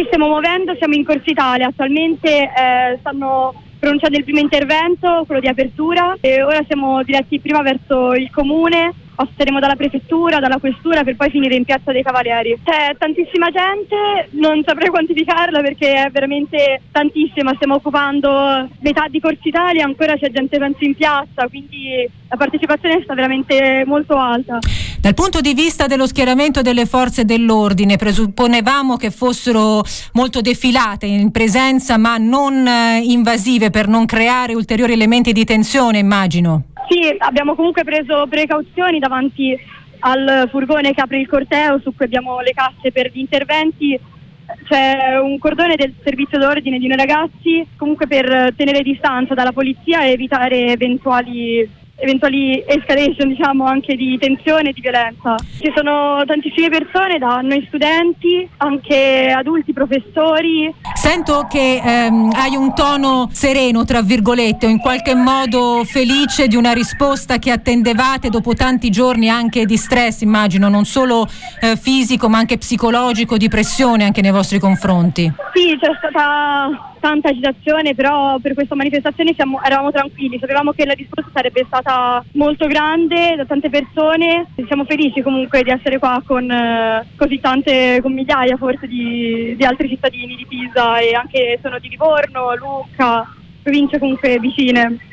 ci stiamo muovendo, siamo in Corsa Italia, attualmente eh, stanno pronunciando il primo intervento, quello di apertura e ora siamo diretti prima verso il comune passeremo dalla prefettura, dalla questura per poi finire in piazza dei Cavalieri. C'è tantissima gente, non saprei quantificarla perché è veramente tantissima, stiamo occupando metà di Corsa Italia, ancora c'è gente penso in piazza, quindi la partecipazione sta veramente molto alta. Dal punto di vista dello schieramento delle forze dell'ordine, presupponevamo che fossero molto defilate in presenza ma non eh, invasive per non creare ulteriori elementi di tensione, immagino. Sì, abbiamo comunque preso precauzioni davanti al furgone che apre il corteo su cui abbiamo le casse per gli interventi. C'è un cordone del servizio d'ordine di noi ragazzi comunque per tenere distanza dalla polizia e evitare eventuali eventuali escalation diciamo anche di tensione e di violenza. Ci sono tantissime persone, da noi studenti, anche adulti, professori. Sento che ehm, hai un tono sereno, tra virgolette, o in qualche modo felice di una risposta che attendevate dopo tanti giorni anche di stress, immagino, non solo eh, fisico ma anche psicologico, di pressione anche nei vostri confronti. Sì, c'è stata tanta agitazione, però per questa manifestazione siamo, eravamo tranquilli, sapevamo che la risposta sarebbe stata molto grande da tante persone, siamo felici comunque di essere qua con eh, così tante, con migliaia forse di, di altri cittadini di Pisa e anche sono di Livorno, Lucca, province comunque vicine.